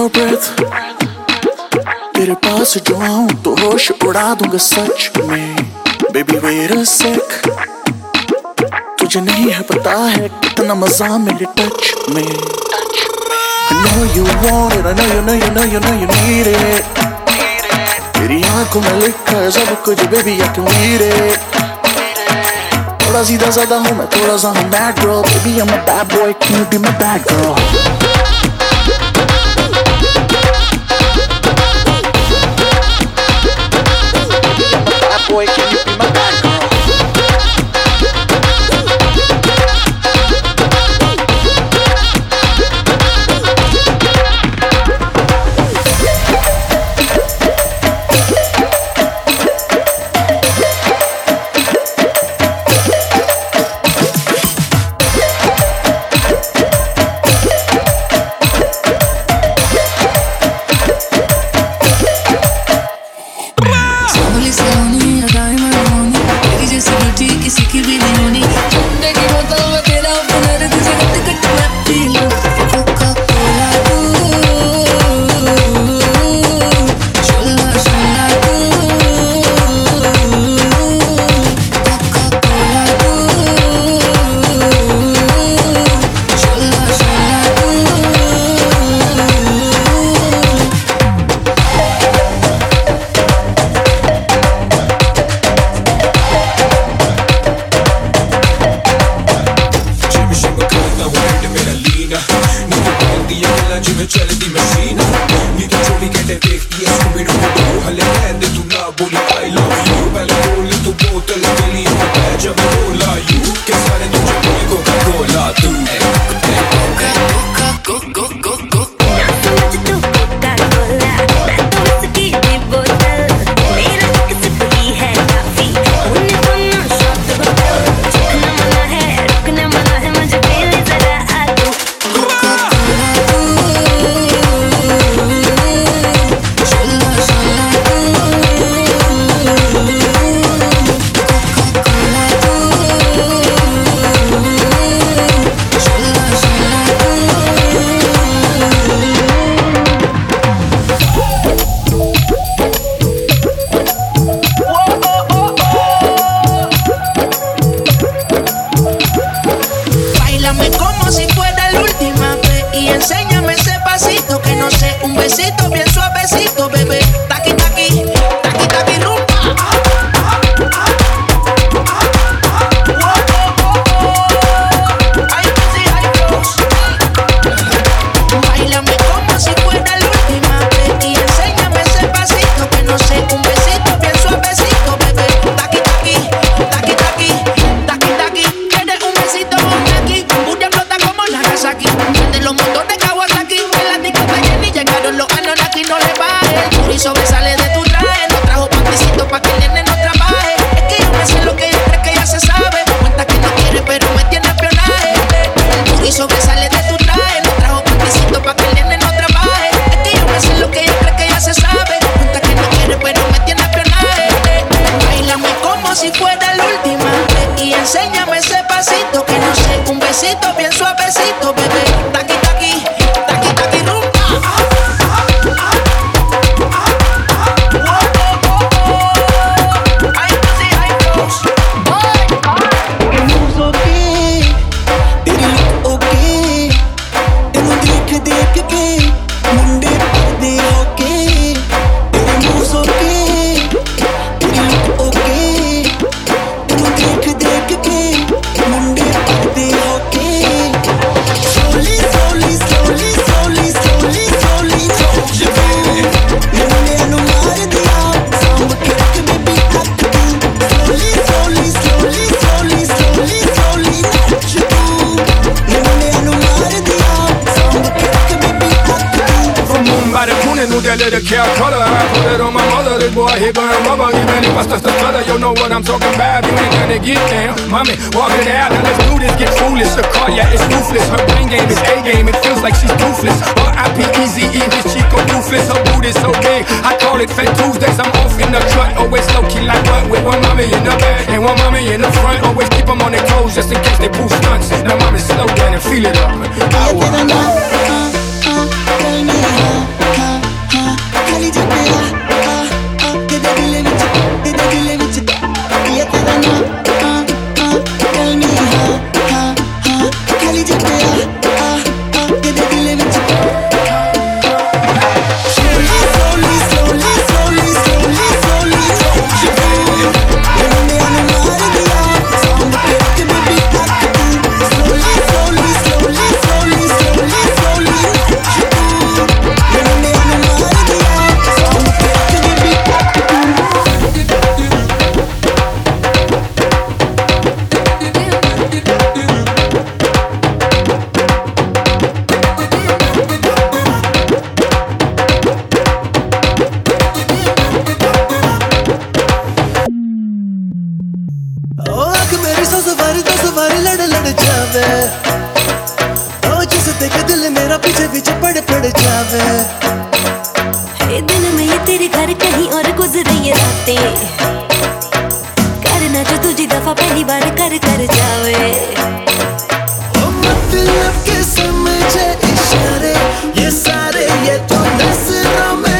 your breath. तेरे पास जो आऊँ तो होश उड़ा दूँगा सच में। बेबी वेर सेक तुझे नहीं है पता है कितना मज़ा मेरे टच में। I know you want it, I know you know you know you know you need it. तेरी आँखों में लिखा है सब कुछ baby I can read it. थोड़ा सीधा साधा हूँ मैं थोड़ा सा हूँ bad girl baby I am a bad boy can you be my bad girl what I'm talking about. You ain't gonna get down. Mommy, walk it out. Now let's do this. Get foolish. the car, yeah, it's ruthless. Her brain game is A game. It feels like she's toothless. be Easy E. This Chico ruthless. Her boot is so big. I call it Fat Tuesdays. I'm off in the cut. Always low key like butt With one mommy in the back and one mommy in the front. Always keep them on their toes just in case they pull stunts. Now, mommy, slow down and feel it up. Hour. दफ़ा पहली बार कर कर जावे। ओ मतलब के समझे इशारे, ये सारे ये तो में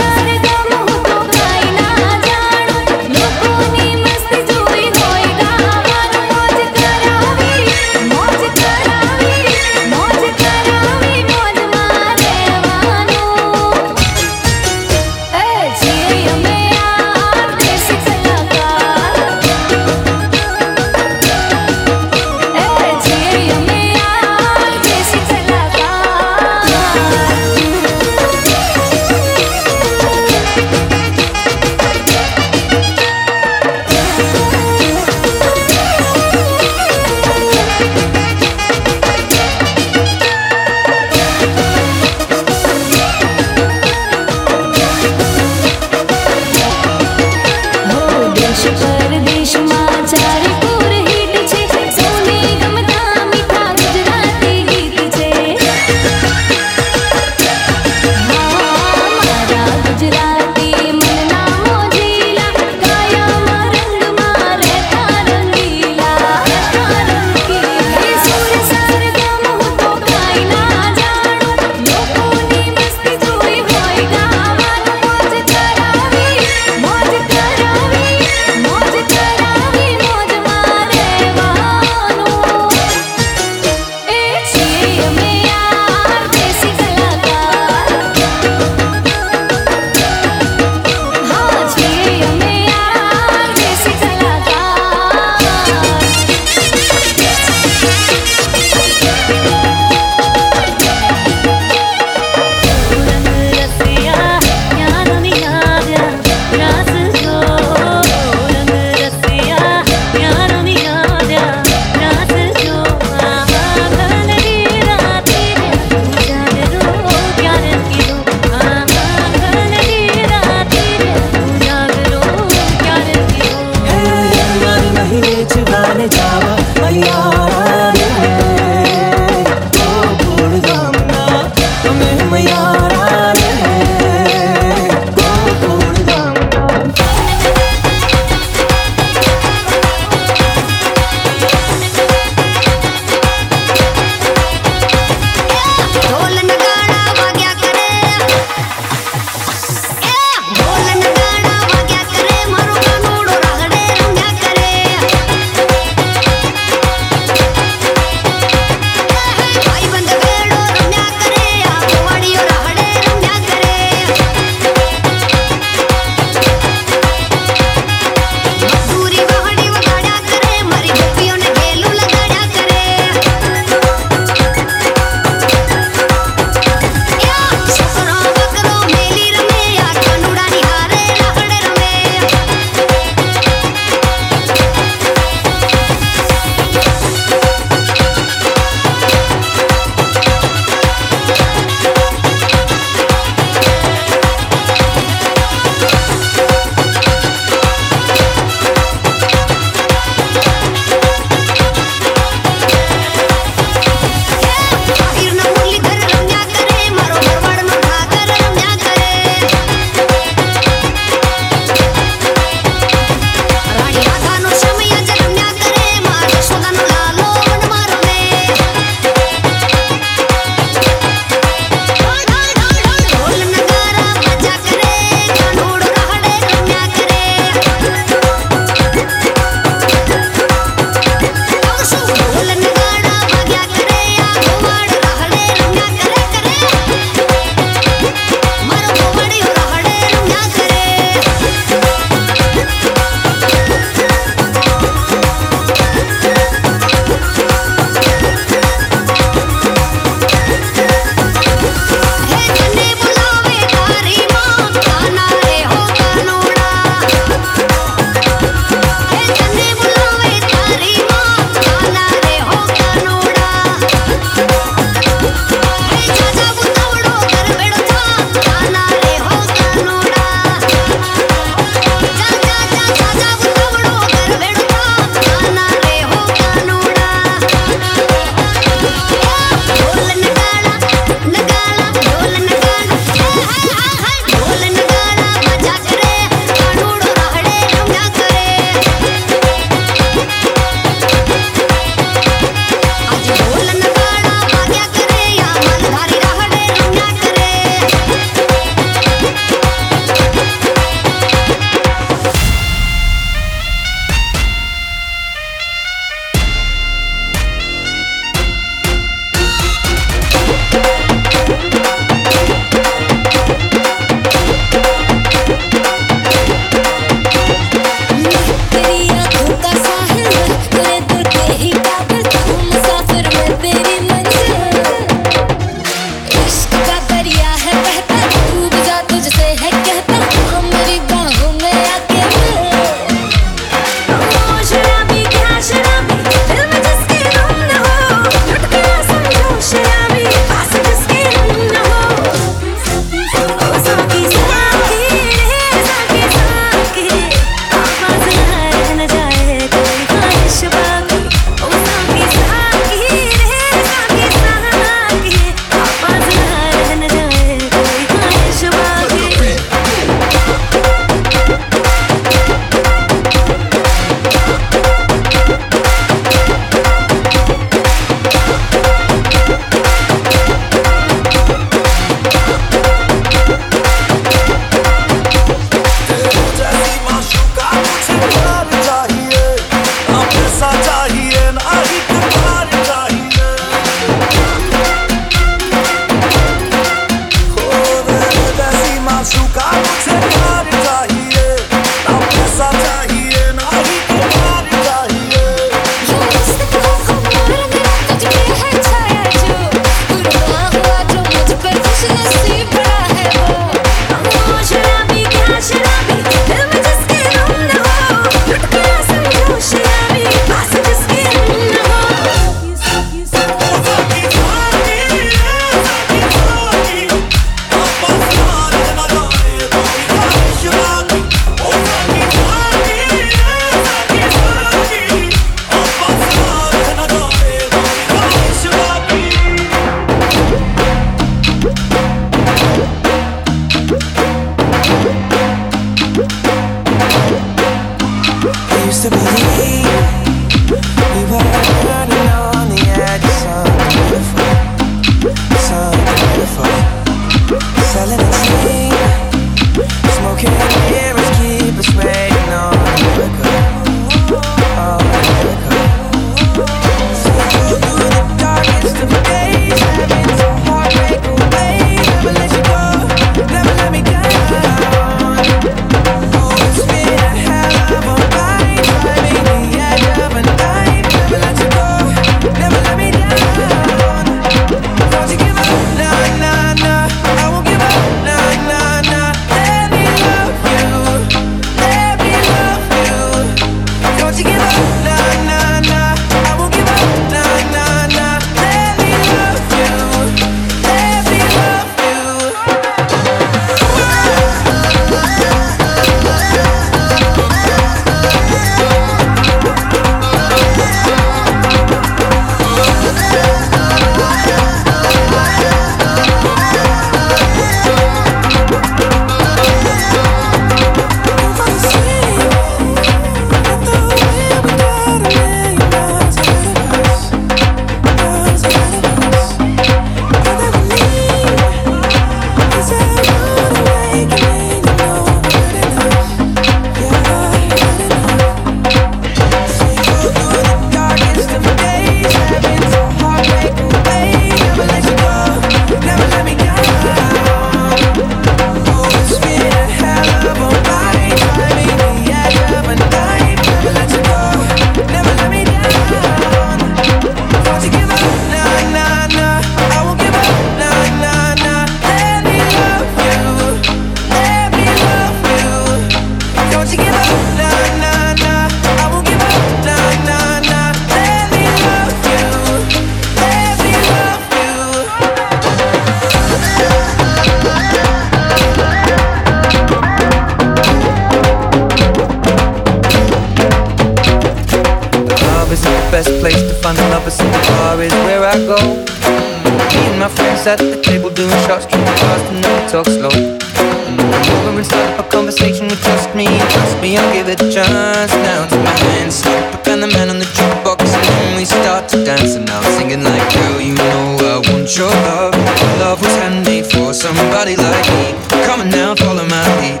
girl, you know I want your love. Love was handmade for somebody like me. Come on now, follow my lead.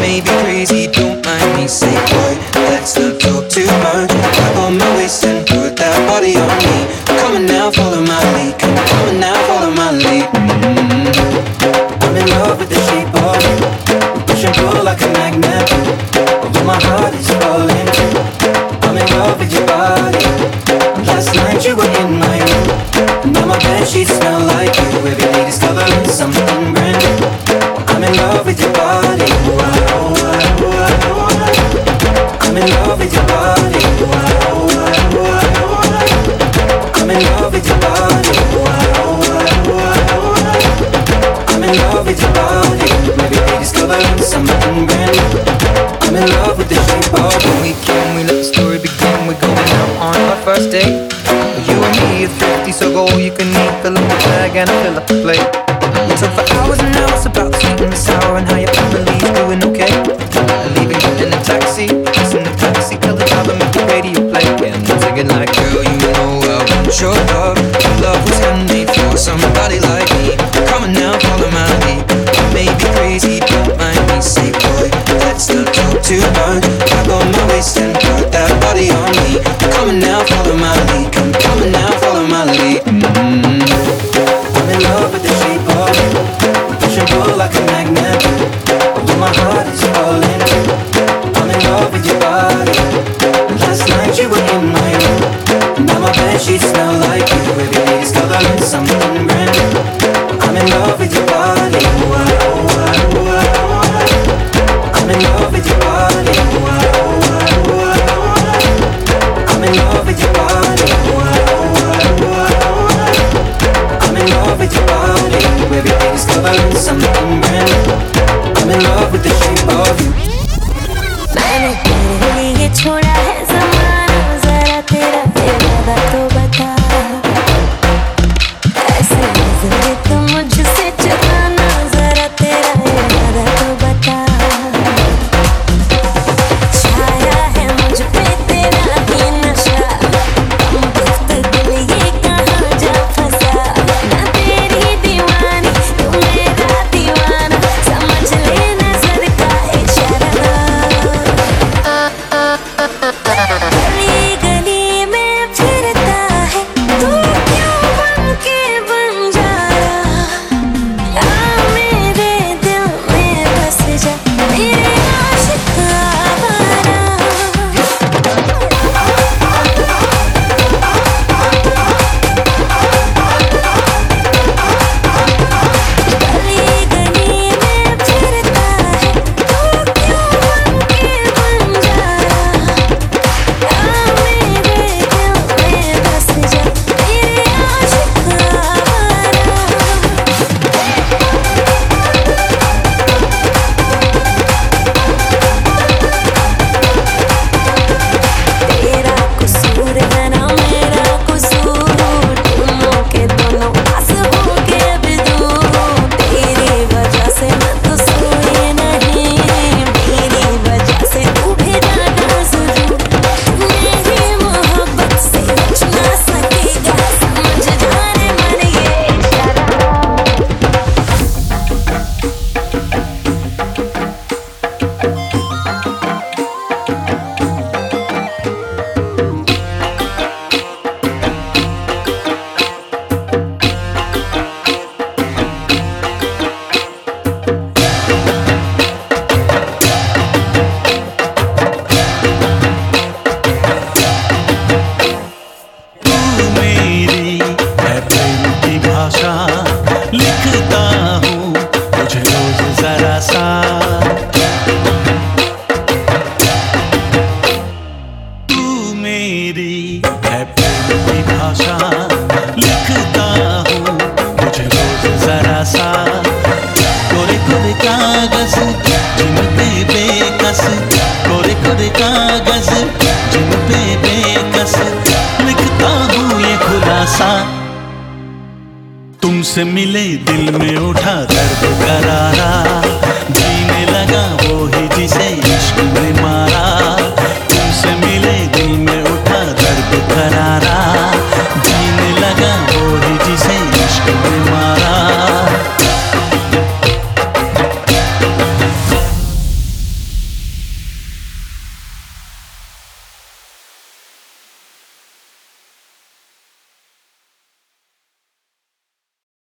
Maybe crazy. can fill the place.